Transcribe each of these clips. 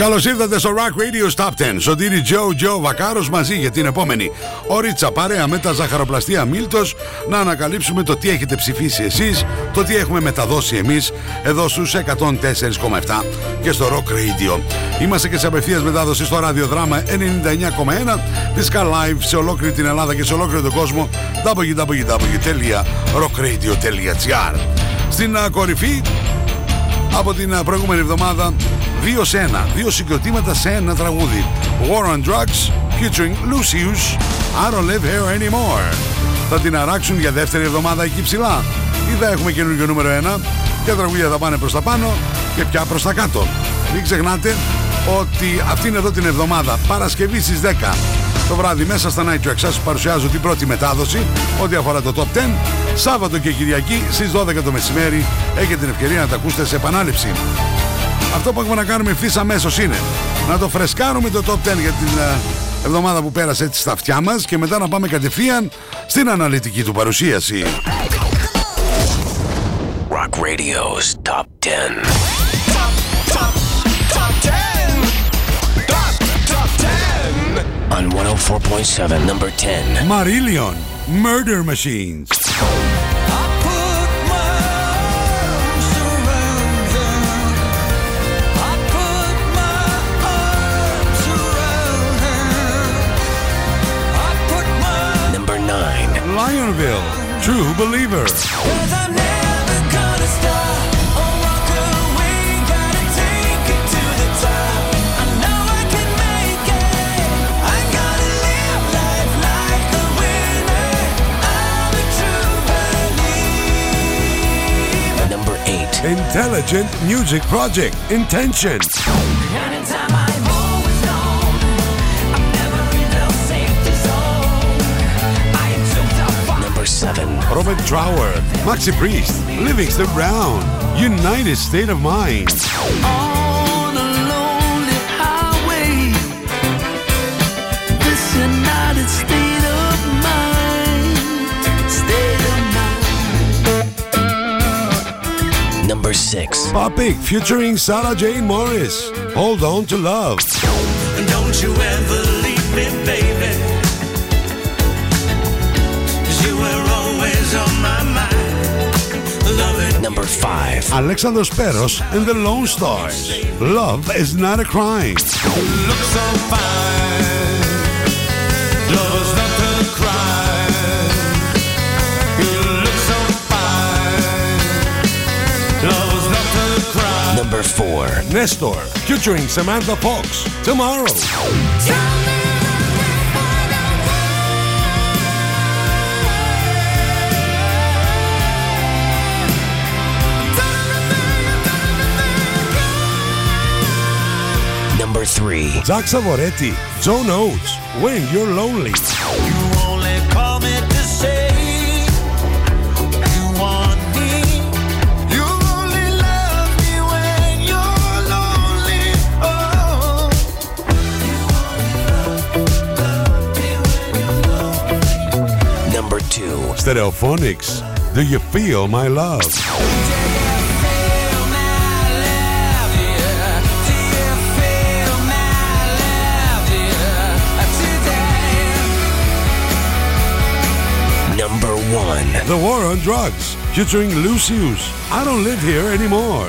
Καλώς ήρθατε στο Rock Radio Top 10. Σωτήρι Τζο Τζο Βακάρος μαζί για την επόμενη ωρίτσα παρέα με τα ζαχαροπλαστεία Μίλτο να ανακαλύψουμε το τι έχετε ψηφίσει εσείς, το τι έχουμε μεταδώσει εμείς εδώ στους 104,7 και στο Rock Radio. Είμαστε και σε απευθείας μετάδοση στο ραδιοδράμα 99,1 φυσικά live σε ολόκληρη την Ελλάδα και σε ολόκληρο τον κόσμο www.rockradio.gr Στην κορυφή από την προηγούμενη εβδομάδα δύο σε ένα, δύο συγκροτήματα σε ένα τραγούδι. War on Drugs featuring Lucius I don't live here anymore. Θα την αράξουν για δεύτερη εβδομάδα εκεί ψηλά. Ή θα έχουμε καινούργιο νούμερο 1 και τραγούδια θα πάνε προς τα πάνω και πια προς τα κάτω. Μην ξεχνάτε ότι αυτήν εδώ την εβδομάδα Παρασκευή στις 10 το βράδυ μέσα στα Night Track σας παρουσιάζω την πρώτη μετάδοση ό,τι αφορά το Top 10 Σάββατο και Κυριακή στις 12 το μεσημέρι έχετε την ευκαιρία να τα ακούσετε σε επανάληψη. Αυτό που έχουμε να κάνουμε ευθύς αμέσως είναι να το φρεσκάρουμε το Top 10 για την ε, εβδομάδα που πέρασε έτσι στα αυτιά μας και μετά να πάμε κατευθείαν στην αναλυτική του παρουσίαση. Rock Radio's Top 10. On 104.7, number 10. Marillion Murder Machines Number 9. Lionville True Believer Intelligent Music Project Intention Number 7. Robert Trower Maxi Priest Livingston Brown United State of Mind Number 6. Poppy featuring Sarah Jane Morris Hold On to Love Don't you ever leave me, baby. 'Cause you were always on my mind. Loving Number 5. Alexandros Speros and the Lone Stars Love is not a crime look so fine. Number 4. Nestor featuring Samantha Fox Tomorrow Number 3. Zach Savoretti Joe Oates When You're Lonely You Stereophonics Do You Feel My Love? Number 1. The War on Drugs featuring Lucius. I Don't Live Here Anymore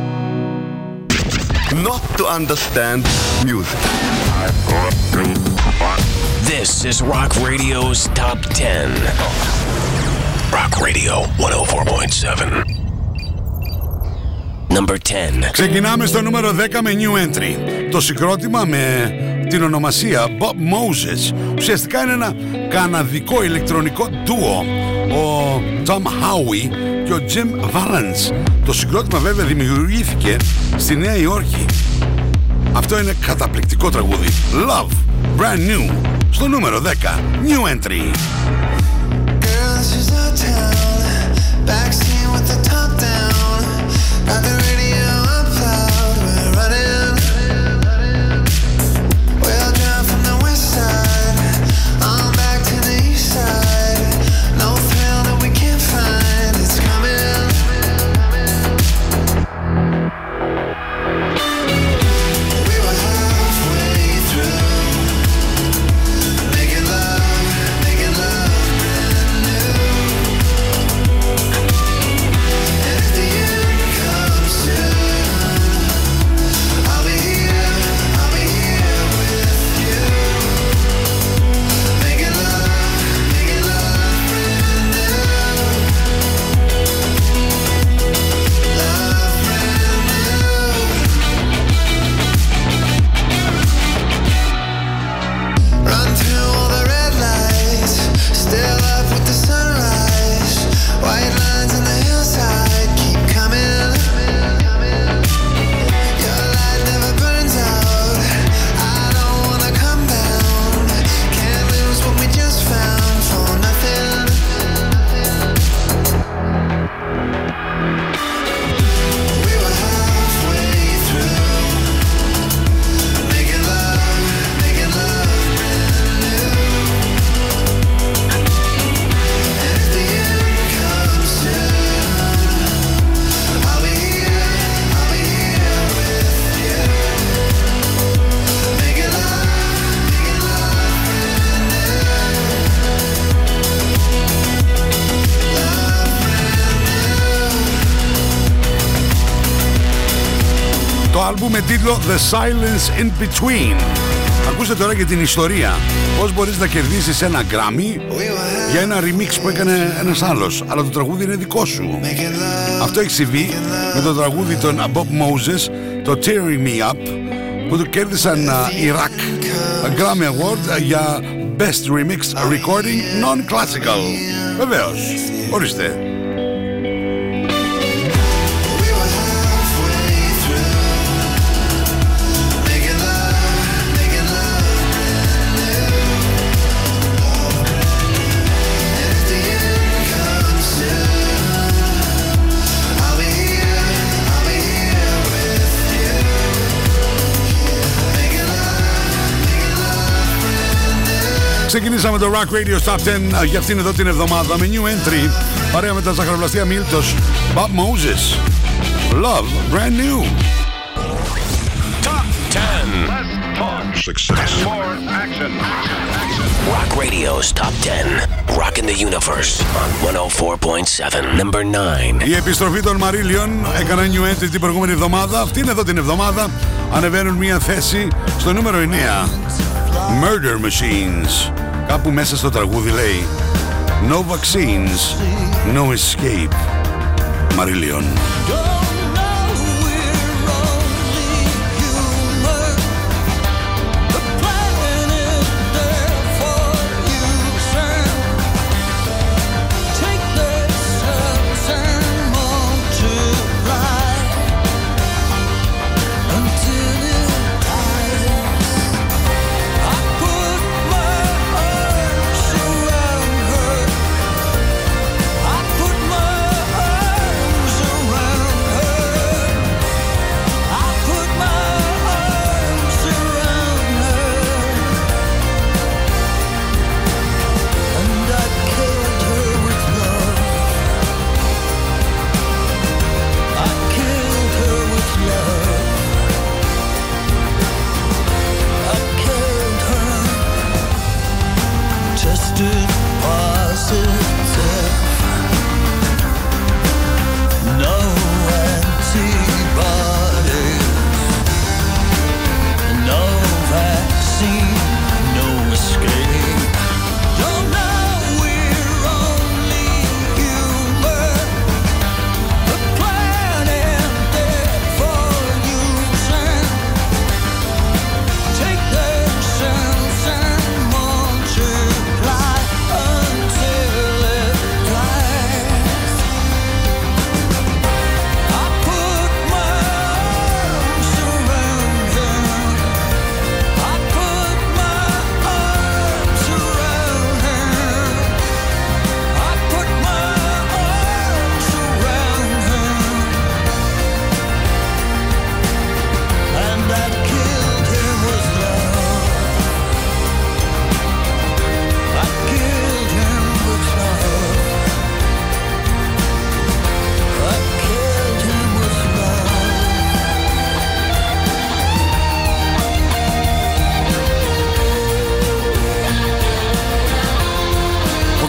Not to understand music. This is Rock Radio's Top 10. Rock Radio 104.7. Number 10. Ξεκινάμε στο νούμερο 10 με New Entry. Το συγκρότημα με την ονομασία Bob Moses ουσιαστικά είναι ένα καναδικό ηλεκτρονικό ντουο. Ο Tom Howie και ο Jim Valance. Το συγκρότημα βέβαια δημιουργήθηκε στη Νέα Υόρκη. Αυτό είναι καταπληκτικό τραγούδι. Love, brand new. Στο νούμερο 10, New Entry. Girl, άλμπου με τίτλο The Silence in Between. Ακούστε τώρα και την ιστορία. Πώς μπορείς να κερδίσεις ένα Grammy για ένα remix που έκανε ένας άλλος. Αλλά το τραγούδι είναι δικό σου. Αυτό έχει συμβεί με το τραγούδι των Bob Moses, το Tearing Me Up, που το κέρδισαν α, οι Rock Grammy Award για Best Remix Recording Non-Classical. Βεβαίως. Ορίστε. Ξεκινήσαμε το Rock Radio Top 10 για αυτήν εδώ την εβδομάδα με New Entry παρέα με τα ζαχαροπλαστεία Μίλτος Bob Moses Love Brand New Top 10. Success. Rock Radio's Top 10. Rocking the Universe on 104.7. Number 9. Η επιστροφή των Μαρίλιον έκανα New Entry την προηγούμενη εβδομάδα αυτήν εδώ την εβδομάδα ανεβαίνουν μια θέση στο νούμερο 9 Murder Machines κάπου μέσα στο τραγούδι λέει No vaccines, no escape Μαρίλιον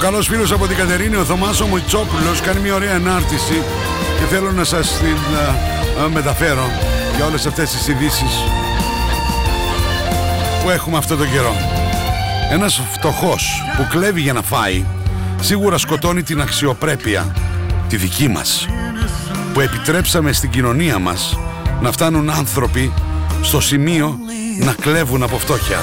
καλός φίλος από την Κατερίνη, ο Θωμάς ο Μουτσόπουλος, κάνει μια ωραία ανάρτηση και θέλω να σας την α, α, μεταφέρω για όλες αυτές τις ειδήσει που έχουμε αυτό τον καιρό. Ένας φτωχός που κλέβει για να φάει σίγουρα σκοτώνει την αξιοπρέπεια, τη δική μας, που επιτρέψαμε στην κοινωνία μας να φτάνουν άνθρωποι στο σημείο να κλέβουν από φτώχεια.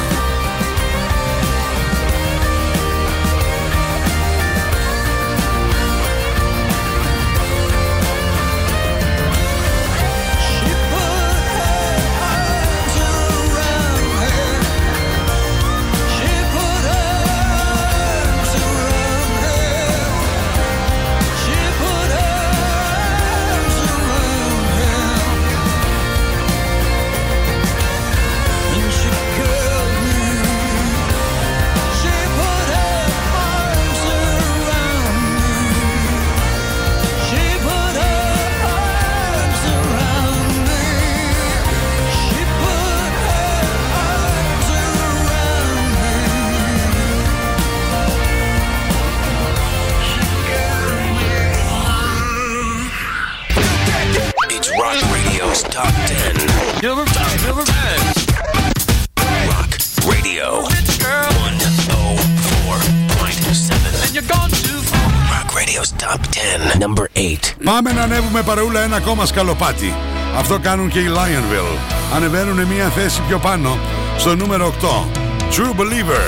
Πάμε να ανέβουμε παρεούλα ένα ακόμα σκαλοπάτι. Αυτό κάνουν και οι Lionville. Ανεβαίνουν μία θέση πιο πάνω, στο νούμερο 8. True Believer.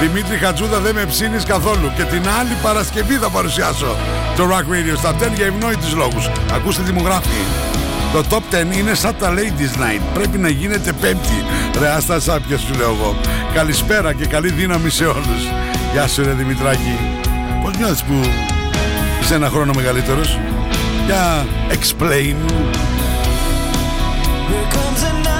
Δημήτρη Χατζούδα δεν με ψήνεις καθόλου και την άλλη Παρασκευή θα παρουσιάσω το Rock Radio στα 10 για ευνόητους λόγους. Ακούστε τι μου γράφει. Το Top 10 είναι σαν τα Ladies Night. Πρέπει να γίνεται πέμπτη. Ρε άστα σάπια σου λέω εγώ. Καλησπέρα και καλή δύναμη σε όλους. Γεια σου ρε Δημητράκη. Πώς νιώθεις που είσαι ένα χρόνο μεγαλύτερος; Linda, explain. Here comes.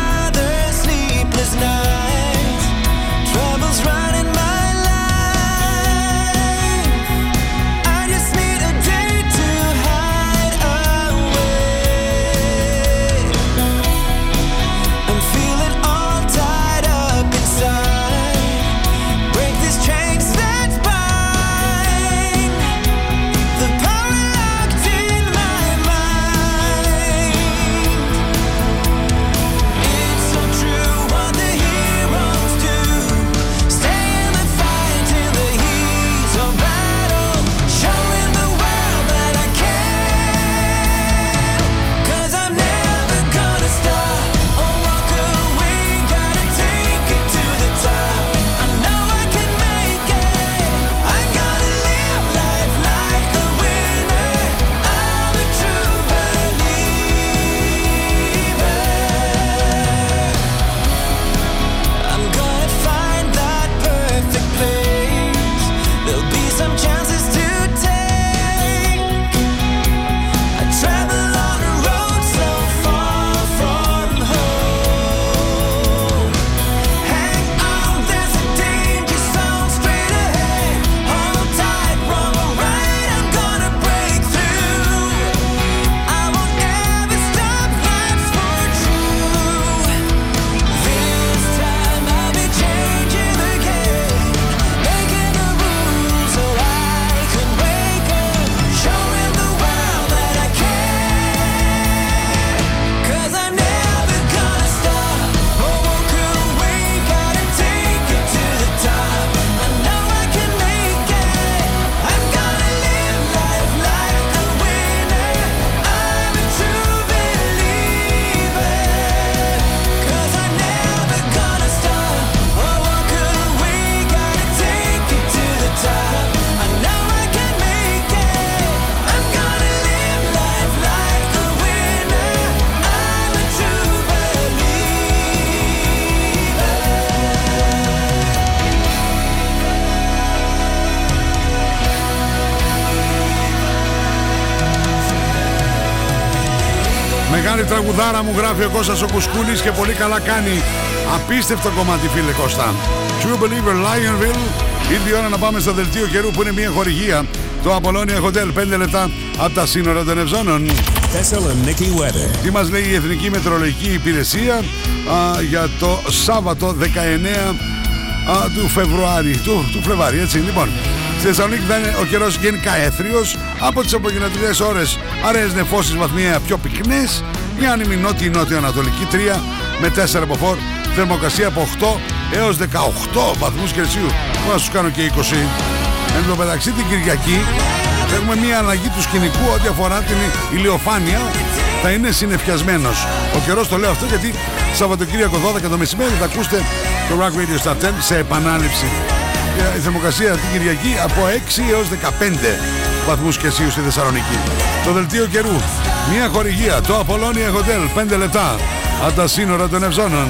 Μεγάλη τραγουδάρα μου γράφει ο Κώστας ο Κουσκούλης και πολύ καλά κάνει. Απίστευτο κομμάτι φίλε Κώστα. True Believer Lionville. Ήρθε η ώρα να πάμε στο δελτίο καιρού που είναι μια χορηγία. Το Apollonia Hotel 5 λεπτά από τα σύνορα των Ευζώνων. Thessaloniki weather. Τι μας λέει η Εθνική Μετρολογική Υπηρεσία α, για το Σάββατο 19 α, του Φεβρουάρι, του, του Φλεβάρι, έτσι. Λοιπόν, Στη Θεσσαλονίκη θα είναι ο καιρός γενικά έθριος, από τις απογεννητικές ώρες αραιές νεφώσεις βαθμιαία πιο πυκνές, η άνεμη νότια νότιο-ανατολική 3 με 4 από φόρ, θερμοκρασία από 8 έως 18 βαθμούς Κελσίου. Μπορώ να σου κάνω και 20. Εν τω μεταξύ την Κυριακή έχουμε μια αλλαγή του σκηνικού ό,τι αφορά την ηλιοφάνεια. Θα είναι συνεφιασμένος. Ο καιρός το λέω αυτό γιατί Σαββατοκύριακο 12 το μεσημέρι θα ακούσετε το Rock Radio Star 10 σε επανάληψη. Ε, Η θερμοκρασία την Κυριακή από 6 έως 15 βαθμούς Κελσίου στη Θεσσαλονίκη. Το δελτίο καιρού. Μια χορηγία. Το Apollonia Hotel 5 λεπτά από τα σύνορα των Ευζώνων.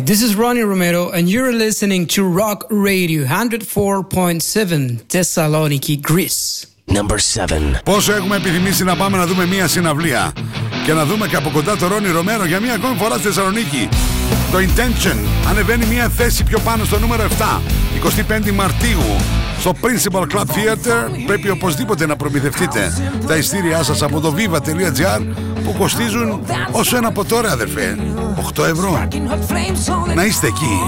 Hi, this is Ronnie Romero, and you're listening to Rock Radio 104.7 Thessaloniki, Greece. Number 7. Πόσο έχουμε επιθυμήσει να πάμε να δούμε μια συναυλία και να δούμε και από κοντά το Ρόνι Ρωμέρο για μια ακόμη φορά στη Θεσσαλονίκη. Το Intention ανεβαίνει μια θέση πιο πάνω στο νούμερο 7, 25 Μαρτίου. Στο Principal Club Theater πρέπει οπωσδήποτε να προμηθευτείτε τα ειστήριά σας από το viva.gr που κοστίζουν όσο ένα από τώρα αδερφέ, 8 ευρώ. Να είστε εκεί.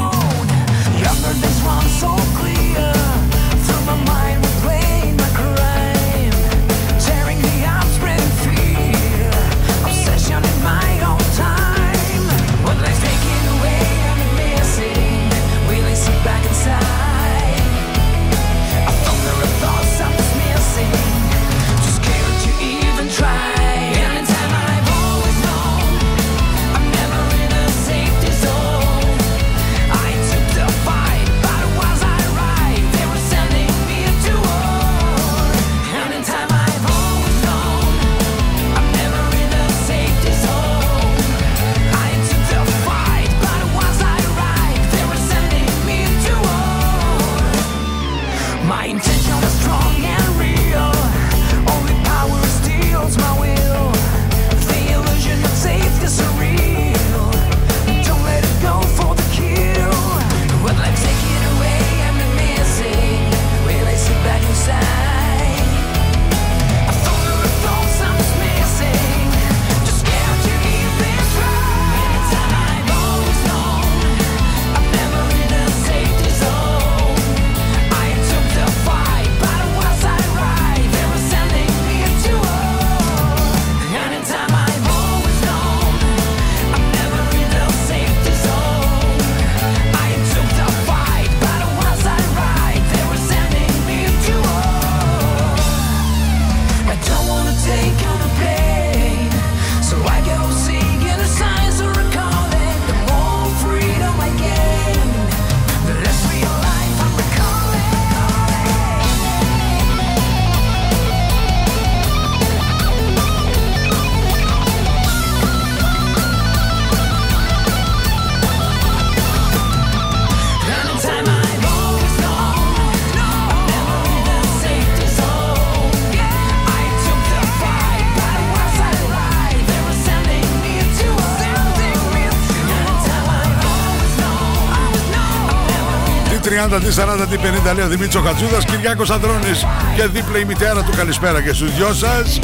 30, τι 40, τι 50 λέει ο Δημήτρης ο Χατζούδας, Κυριάκος Ανδρώνης και δίπλα η μητέρα του καλησπέρα και στους δυο σας.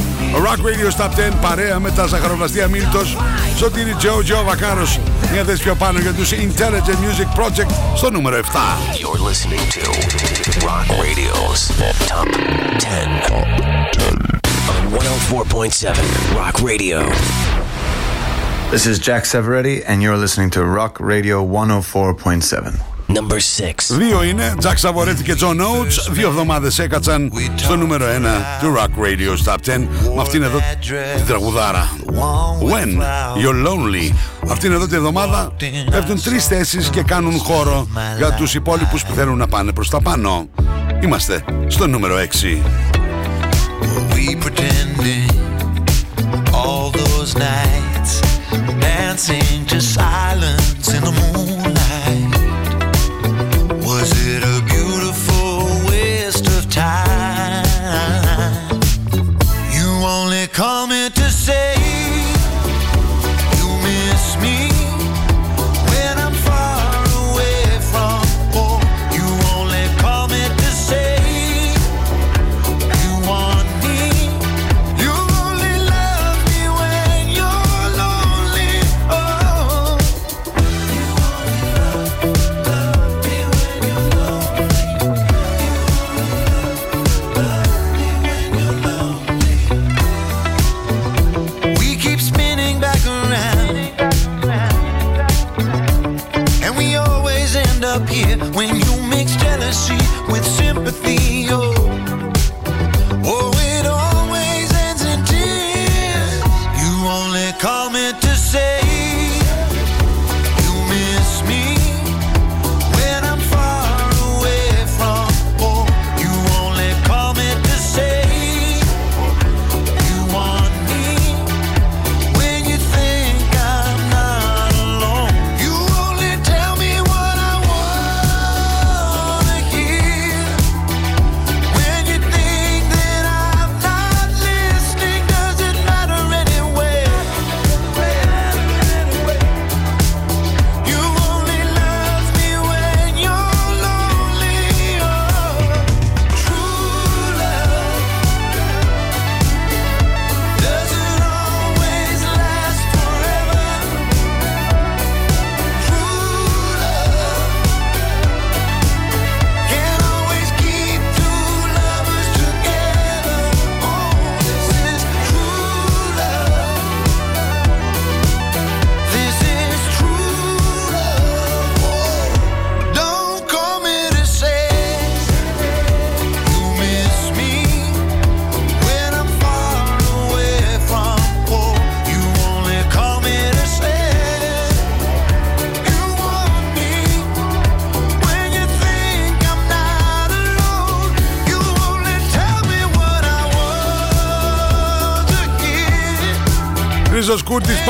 Rock Radio Stop 10 παρέα με τα ζαχαροπλαστεία Μίλτος, Σωτήρη Τζο, Τζο Βακάρος, μια θέση πιο πάνω για τους Intelligent Music Project στο νούμερο 7. You're listening to Rock Radio's Top 10 on 104.7 Rock Radio. This is Jack Severetti, and you're listening to Rock Radio 104.7. Number 6. Δύο είναι, Jack Savoretti και John Oates. Δύο εβδομάδες έκατσαν στο νούμερο 1 του Rock Radio Top 10 με αυτήν εδώ την τραγουδάρα. When You're Lonely. Αυτήν εδώ την εβδομάδα πέφτουν τρεις θέσεις και κάνουν χώρο για τους υπόλοιπους που θέλουν να πάνε προς τα πάνω. Είμαστε στο νούμερο 6. we pretending all those nights dancing to silence in the moonlight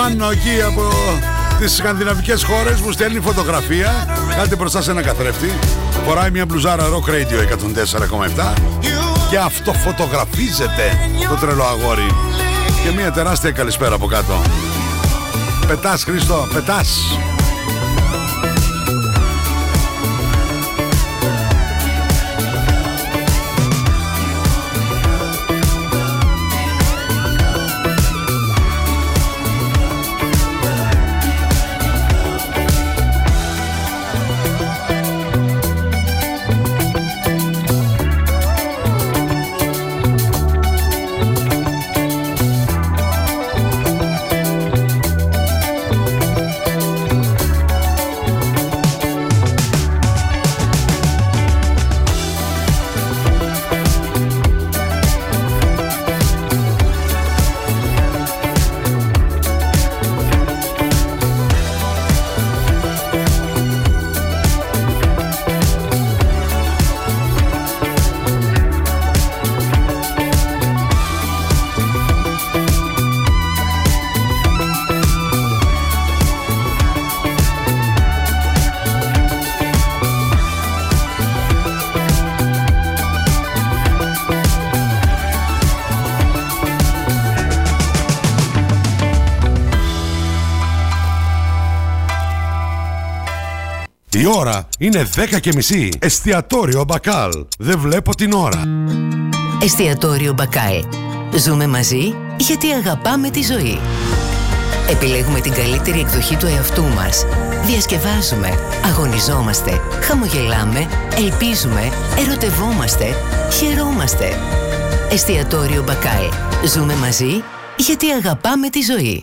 πάνω εκεί από τις σκανδιναβικές χώρες μου στέλνει φωτογραφία. Κάντε μπροστά σε ένα καθρέφτη. Φοράει μια μπλουζάρα Rock Radio 104,7 Και αυτό φωτογραφίζεται το τρελό αγόρι. Και μια τεράστια καλησπέρα από κάτω. Πετάς Χρήστο, πετάς Η ώρα είναι 10 και μισή. Εστιατόριο Μπακάλ. Δεν βλέπω την ώρα. Εστιατόριο Μπακάλ. Ζούμε μαζί γιατί αγαπάμε τη ζωή. Επιλέγουμε την καλύτερη εκδοχή του εαυτού μας. Διασκεδάζουμε, αγωνιζόμαστε, χαμογελάμε, ελπίζουμε, ερωτευόμαστε, χαιρόμαστε. Εστιατόριο Μπακάλ. Ζούμε μαζί γιατί αγαπάμε τη ζωή.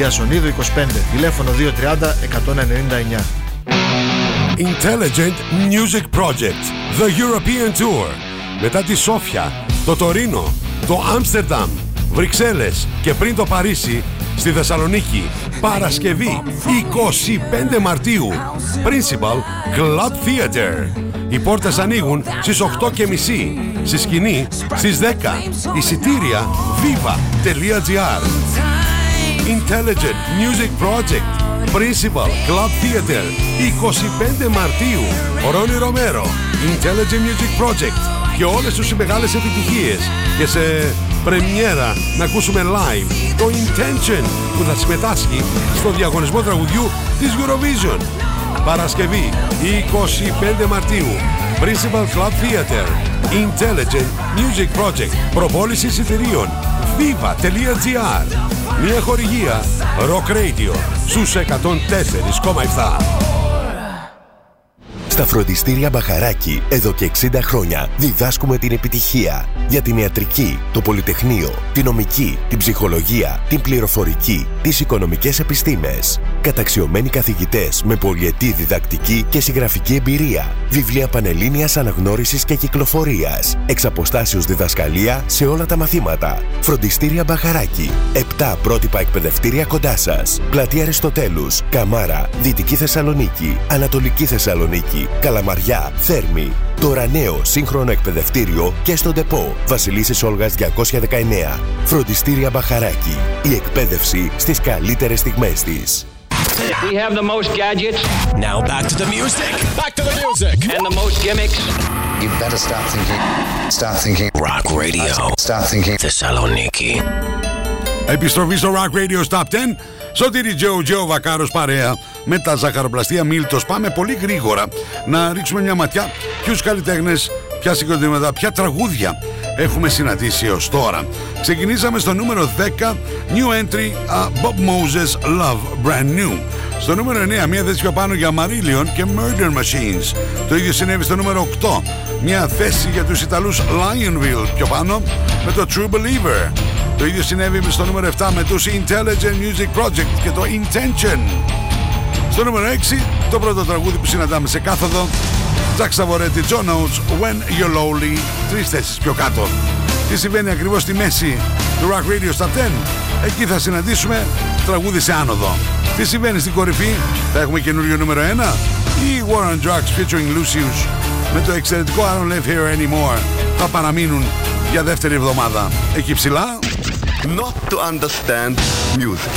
Ιασονίδου 25. Τηλέφωνο 230 199. Intelligent Music Project The European Tour μετά τη Σόφια, το Τωρίνο, το Άμστερνταμ, Βρυξέλλες και πριν το Παρίσι στη Θεσσαλονίκη Παρασκευή 25 Μαρτίου Principal Club Theater Οι πόρτες ανοίγουν στις 8.30 Στη σκηνή στις 10 Εισιτήρια viva.gr Intelligent Music Project Principal Club Theater 25 Μαρτίου. Ρόνι Ρομέρο Intelligent Music Project και όλες τους οι μεγάλες επιτυχίες. Και σε πρεμιέρα να ακούσουμε live το Intention που θα συμμετάσχει στο διαγωνισμό τραγουδιού της Eurovision. Παρασκευή 25 Μαρτίου Principal Club Theater Intelligent Music Project Προπόληση εισιτηρίων viva.gr Μια χορηγία. Rock Radio. Στους 104,7 Στα φροντιστήρια Μπαχαράκι, εδώ και 60 χρόνια, διδάσκουμε την επιτυχία για την ιατρική, το πολυτεχνείο, την νομική, την ψυχολογία, την πληροφορική, τις οικονομικές επιστήμες. Καταξιωμένοι καθηγητές με πολυετή διδακτική και συγγραφική εμπειρία. Βιβλία πανελλήνιας αναγνώρισης και κυκλοφορίας. Εξ αποστάσεως διδασκαλία σε όλα τα μαθήματα. Φροντιστήρια Μπαχαράκι. 7 πρότυπα εκπαιδευτήρια κοντά σας. Πλατεία Αριστοτέλους, Καμάρα, Δυτική Θεσσαλονίκη, Ανατολική Θεσσαλονίκη, Καλαμαριά, Θέρμη. Τώρα νέο σύγχρονο εκπαιδευτήριο και στον ΤΕΠΟ. Βασιλίσσης Όλγας 219. Φροντιστήρια Μπαχαράκι. Η εκπαίδευση στις καλύτερες στιγμές της. We have the most gadgets. Now back to the music. Back to the music. And the most gimmicks. You better start thinking. Start thinking. Rock Radio. Start thinking. Θεσσαλονίκη. Επιστροφή στο Rock Radio Stop 10 Σωτήρι Τζέο Τζέο Βακάρος παρέα με τα ζαχαροπλαστεία Μίλτος Πάμε πολύ γρήγορα να ρίξουμε μια ματιά Ποιους καλλιτέχνες, ποια συγκροτήματα, ποια τραγούδια έχουμε συναντήσει έως τώρα. Ξεκινήσαμε στο νούμερο 10 New entry uh, Bob Moses Love Brand New. Στο νούμερο 9 μια θέση πιο πάνω για Marillion και Murder Machines. Το ίδιο συνέβη στο νούμερο 8 Μια θέση για τους Ιταλούς Lionville πιο πάνω με το True Believer. Το ίδιο συνέβη στο νούμερο 7 με τους Intelligent Music Project και το Intention. Στο νούμερο 6 το πρώτο τραγούδι που συναντάμε σε κάθοδο. Jack Savoretti, John Oates, When You're Lonely. Τρεις θέσεις πιο κάτω. Τι συμβαίνει ακριβώς στη μέση του Rock Radio Stop 10 Εκεί θα συναντήσουμε τραγούδι σε άνοδο. Τι συμβαίνει στην κορυφή; Θα έχουμε καινούριο νούμερο 1 Ή War on Drugs featuring Lucius Με το εξαιρετικό I Don't Live Here Anymore. Θα παραμείνουν για δεύτερη εβδομάδα. Εκεί ψηλά. Not to understand music.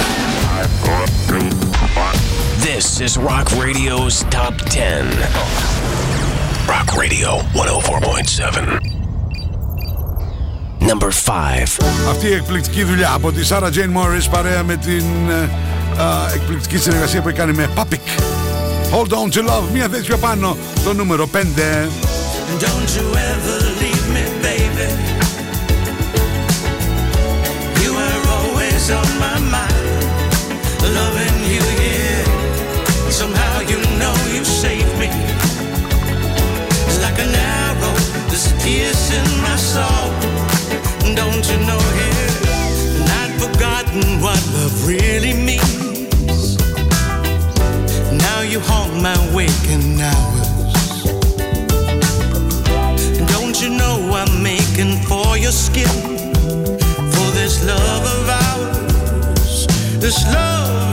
This is Rock Radio's Top 10. Rock Radio 104.7. Number 5. Αυτή η εκπληκτική δουλειά από τη Sarah Jane Morris παρέα με την ε, ε, εκπληκτική συνεργασία που έκανε με Papik. Hold on to love, μία θέση πιο πάνω, το νούμερο 5. Don't you ever leave me, baby. You were always on my mind, loving in my soul. Don't you know it? And I'd forgotten what love really means. Now you haunt my waking hours. Don't you know I'm making for your skin? For this love of ours, this love.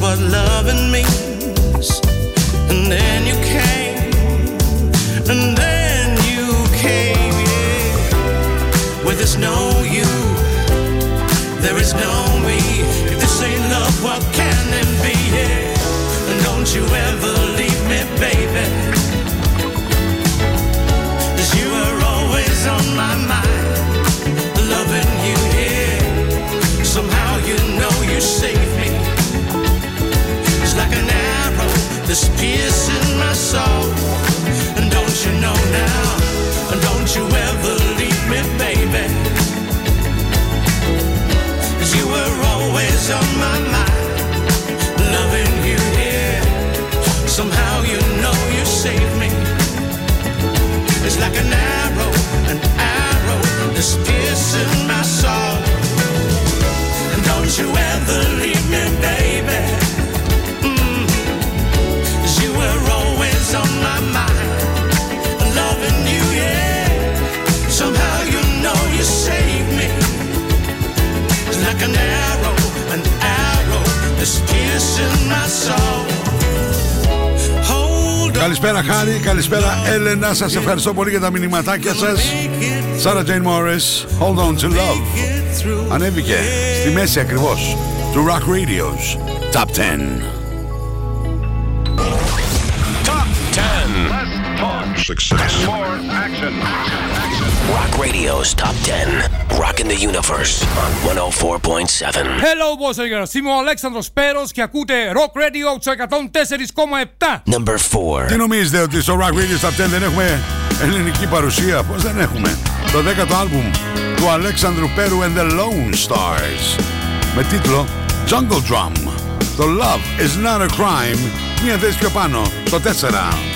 what loving means. And then you came, and then you came, yeah. Where there's no you, there is no me. If this ain't love, what can it be? Yeah. And don't you ever Καλησπέρα Χάρη, καλησπέρα Έλενα. Σας ευχαριστώ πολύ για τα μηνυματάκια σας. Σάρα Τζέιν Μόρις, Hold on to love. Ανέβηκε στη μέση ακριβώς του Rock Radio's Top 10. Top 10. Success. More action. Rock Radio's Top 10. Rocking the Universe on 104.7. Hello, boys and girls. Είμαι ο Αλέξανδρος Πέρος και ακούτε Rock Radio στο 104,7. Number 4. Τι νομίζετε ότι στο Rock Radio Top 10 δεν έχουμε ελληνική παρουσία, πώς δεν έχουμε; Το 10ο άλμπουμ του Αλέξανδρου Πέρου and the Lone Stars με τίτλο Jungle Drum. Το Love is not a crime, μία θέση πιο πάνω, στο 4.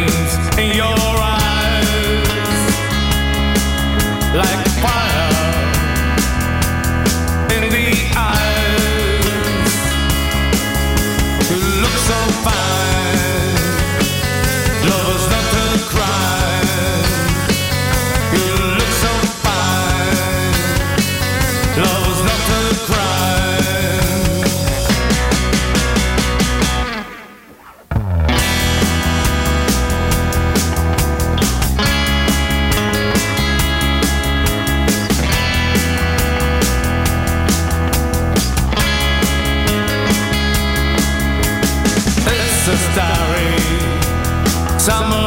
starry summer.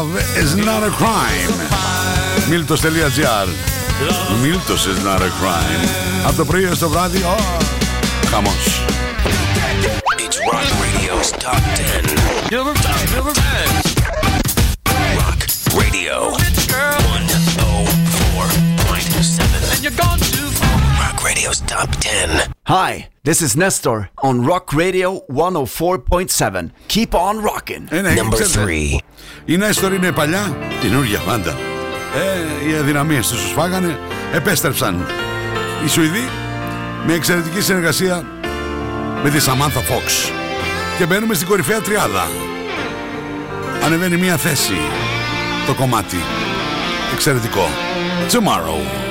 Love is not a crime. Miltos.gr Miltos is not a crime. Από το πρωί ως το βράδυ, ω, χαμός. It's Rock Radio's Top 10. Top 10. Rock Radio Radio's Top 10. Hi, this is Nestor on Rock Radio 104.7. Keep on rocking. Ε, ναι, ξέρετε, Η Νέστορ είναι παλιά, καινούργια πάντα. Ε, οι αδυναμίες τους τους φάγανε, επέστρεψαν οι Σουηδοί με εξαιρετική συνεργασία με τη Samantha Fox. Και μπαίνουμε στην κορυφαία τριάδα. Ανεβαίνει μία θέση το κομμάτι. Εξαιρετικό. Tomorrow.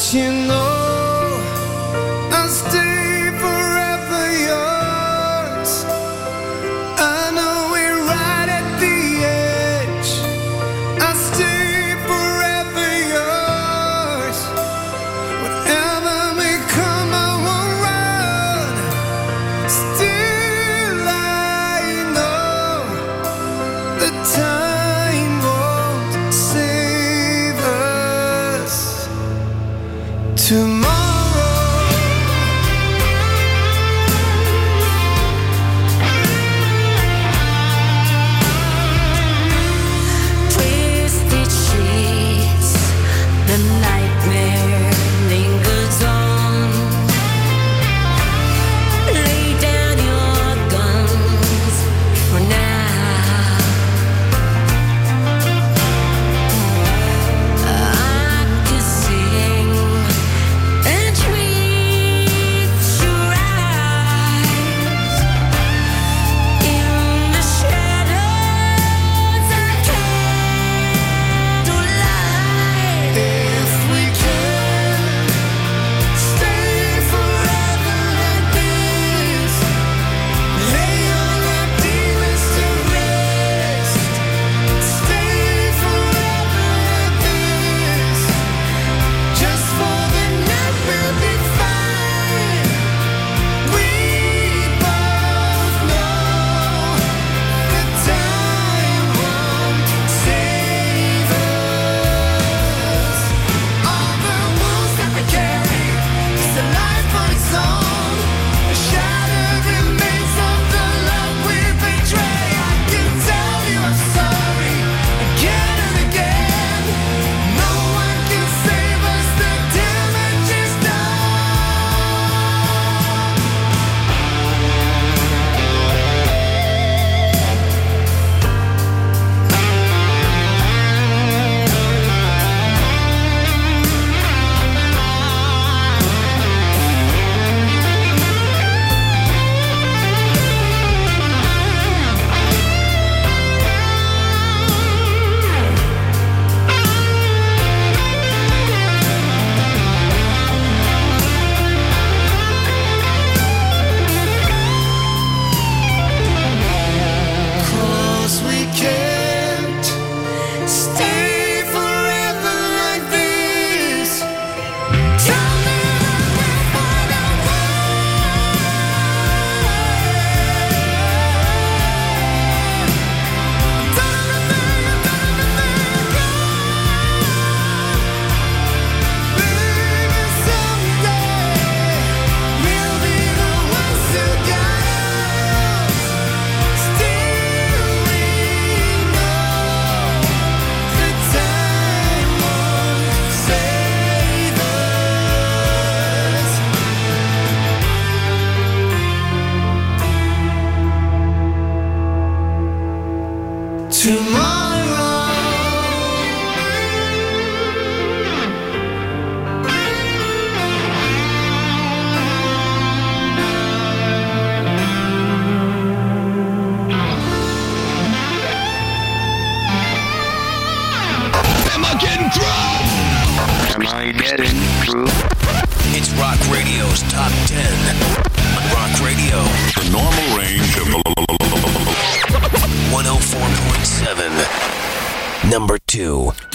you know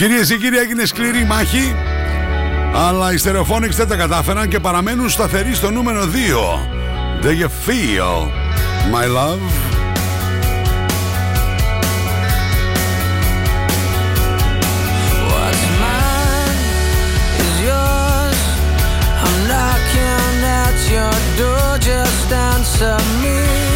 Κυρίες και κύριοι, έγινε σκληρή μάχη. Αλλά οι Stereophonics δεν τα κατάφεραν και παραμένουν σταθεροί στο νούμερο 2. Do you feel my love? What's mine is yours. I'm knocking at your door. Just answer me.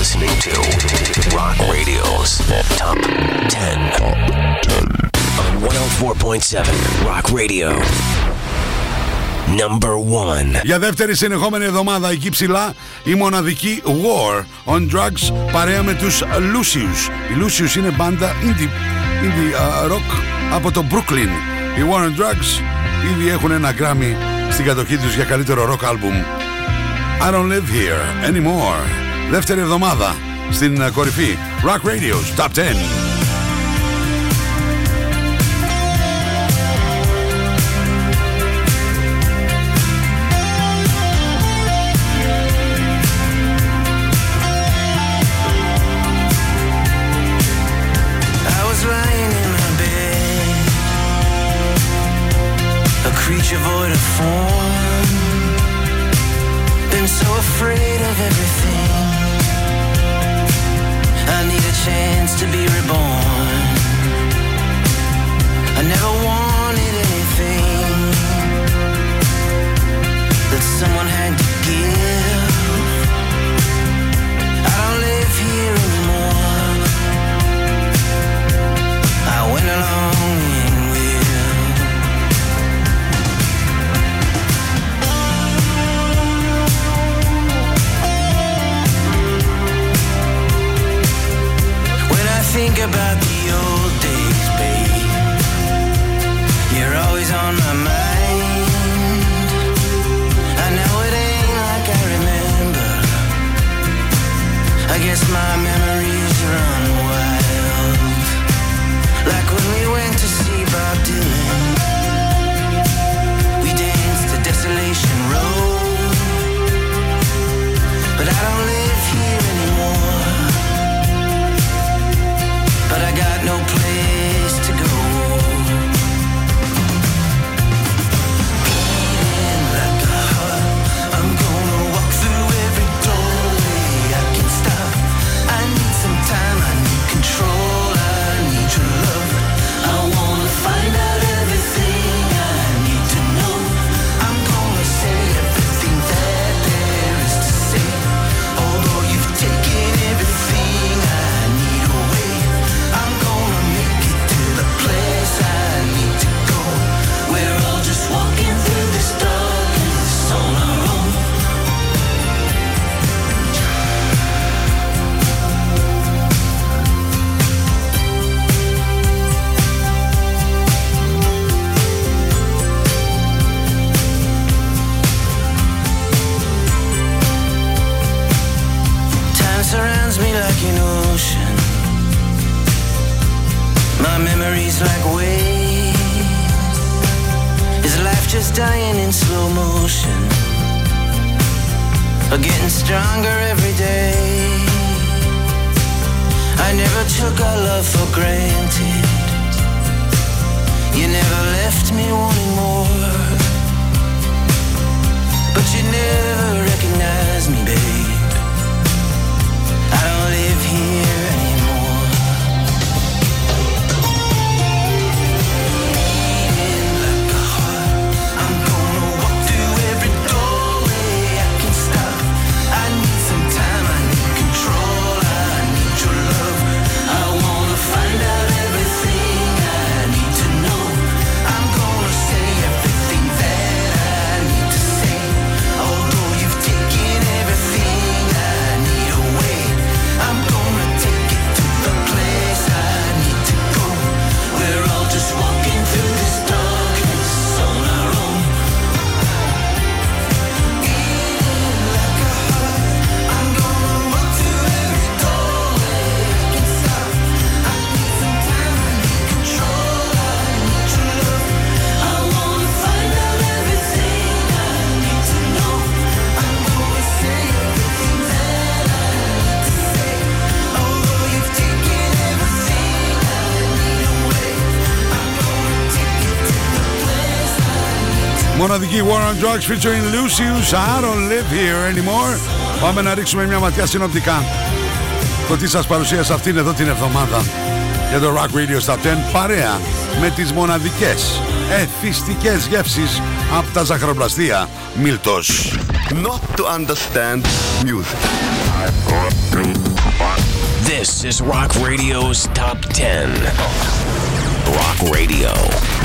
listening to Για δεύτερη συνεχόμενη εβδομάδα εκεί ψηλά η μοναδική War on Drugs παρέα με τους Lucius. Οι Lucius είναι μπάντα indie, indie rock από το Brooklyn. Οι War on Drugs ήδη έχουν ένα γκράμμι στην κατοχή τους για καλύτερο rock album. I don't live here anymore. Δεύτερη εβδομάδα στην ε, κορυφή. Rock Radio Top 10. Μοναδική War on Drugs featuring Lucius. I don't live here anymore. Πάμε να ρίξουμε μια ματιά συνοπτικά. Το τι σας παρουσίασα αυτήν εδώ την εβδομάδα για το Rock Radio Stop 10 παρέα με τις μοναδικές εθιστικές γεύσεις από τα ζαχαροπλαστεία Μίλτος. Not to understand music. This is Rock Radio's Top 10. Rock Radio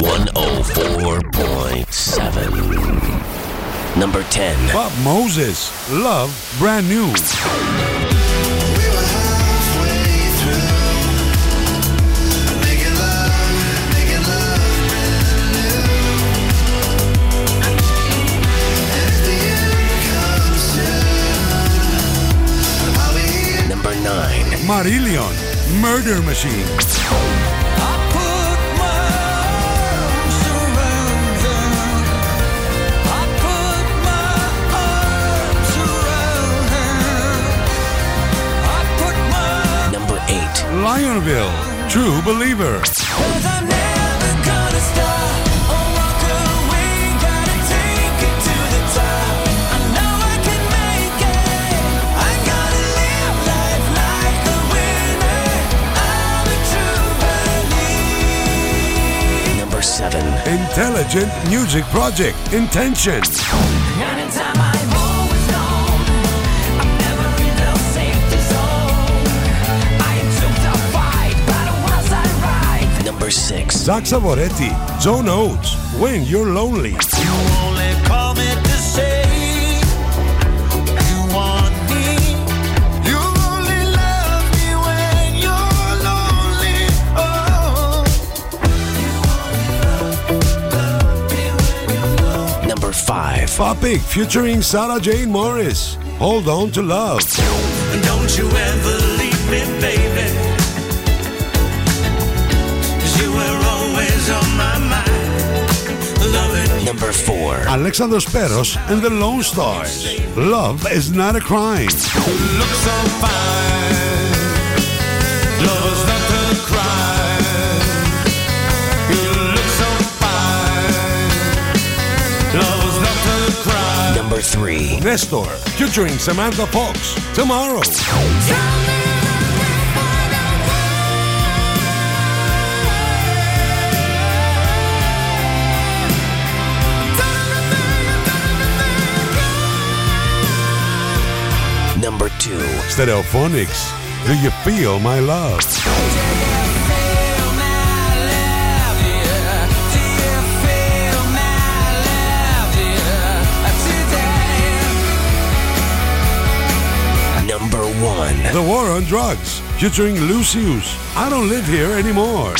104.7. Number 10. Bob Moses, Love Brand New. Marillion, Murder Machine. Lionville, True Believer. Number 7. Intelligent Music Project, Intention. Number 6. Zach Savoretti, John Oates, When You're Lonely. Number 5. Topic featuring Sarah Jane Morris, Hold On to Love. Don't you ever leave me, baby. number four. Alexander Speros and the Lone Stars. Love is not a crime. Number three. Nestor featuring Samantha Fox. Tomorrow. 2. Stereophonics. Do you feel my love? Number 1. The War on Drugs featuring Lucius. I don't live here anymore.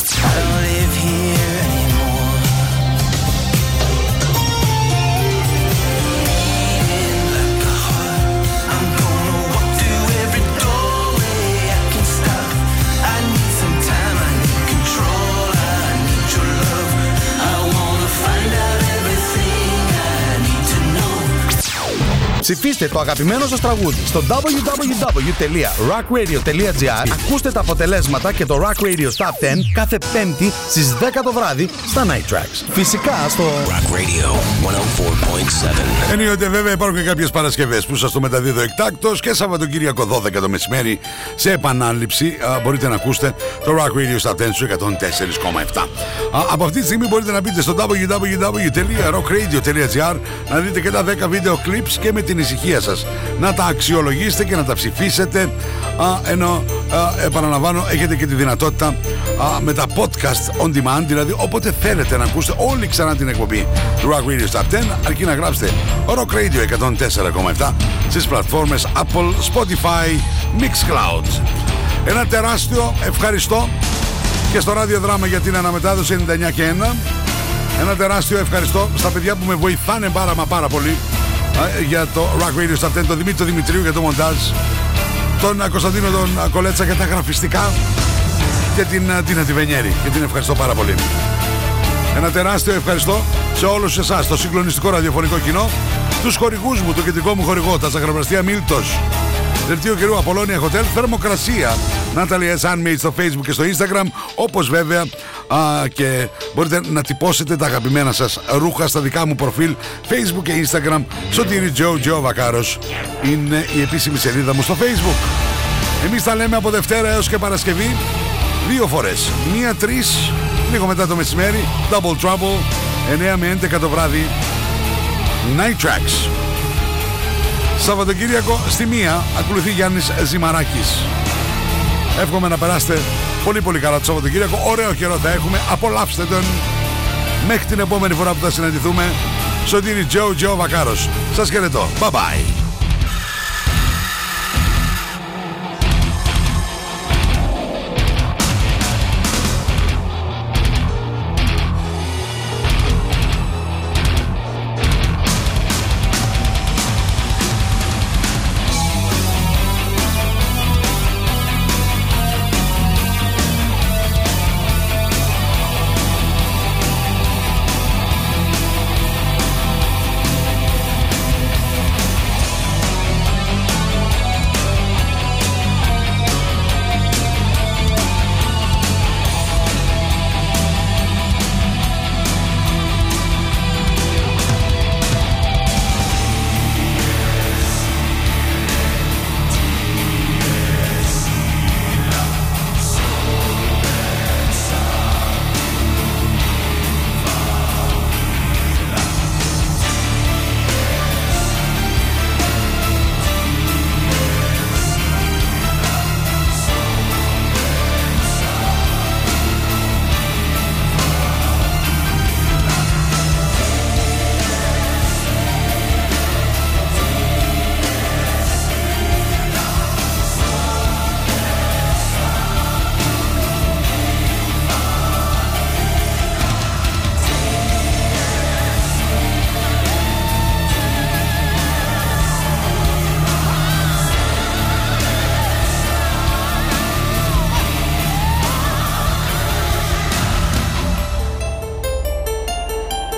Ψηφίστε το αγαπημένο σας τραγούδι στο www.rockradio.gr Ακούστε τα αποτελέσματα και το Rock Radio Top 10 κάθε πέμπτη στις 10 το βράδυ στα Night Tracks. Φυσικά στο Rock Radio 104.7. Ενίοτε βέβαια υπάρχουν και κάποιες Παρασκευές που σας το μεταδίδω εκτάκτος και Σαββατοκύριακο 12 το μεσημέρι σε επανάληψη α, μπορείτε να ακούσετε το Rock Radio στα 10 σου 104,7. Α, Από αυτή τη στιγμή μπορείτε να μπείτε στο www.rockradio.gr να δείτε και τα 10 βίντεο clips και με την ησυχία σας. Να τα αξιολογήσετε και να τα ψηφίσετε. Α, ενώ α, επαναλαμβάνω έχετε και τη δυνατότητα α, με τα podcast on demand δηλαδή όποτε θέλετε να ακούσετε όλη ξανά την εκπομπή του Rock Radio Top 10 αρκεί να γράψετε Rock Radio 104,7 στις πλατφόρμες Apple, Spotify, Mixcloud. Ένα τεράστιο ευχαριστώ και στο ραδιοδράμα για την αναμετάδοση 99 και 1 ένα τεράστιο ευχαριστώ στα παιδιά που με βοηθάνε πάρα μα πάρα πολύ. α, για το Rock Radio Top 10 τον Δημήτρη Δημητρίου για το μοντάζ. Τον α, Κωνσταντίνο τον α, Κολέτσα για τα γραφιστικά. Και την α, Τίνα Τιβενιέρη και την ευχαριστώ πάρα πολύ. Ένα τεράστιο ευχαριστώ σε όλους εσάς το συγκλονιστικό ραδιοφωνικό κοινό τους χορηγούς μου, το κεντρικό μου χορηγό τα Ζαγραπραστία Μίλτος. Δελτίο καιρού Απολώνια Hotel, θερμοκρασία. Natalie S. Handmade στο facebook και στο instagram όπως βέβαια α, και μπορείτε να τυπώσετε τα αγαπημένα σας ρούχα στα δικά μου προφίλ facebook και instagram. Σωτήρι Τζο Τζο Βακάρος. Είναι η επίσημη σελίδα μου στο facebook. Εμείς τα λέμε από Δευτέρα έως και Παρασκευή. Δύο φορές, μία τρεις λίγο μετά το μεσημέρι. Double Trouble 9 με 11 το βράδυ. Night Tracks. Σαββατοκύριακο στη μία ακολουθεί Γιάννης Ζημαράκης. Εύχομαι να περάσετε πολύ πολύ καλά το Σαββατοκύριακο. Ωραίο καιρό θα έχουμε. Απολαύστε τον. Μέχρι την επόμενη φορά που θα συναντηθούμε. Σωτήρι Τζο Τζο Βακάρος. Σας χαιρετώ. Bye bye.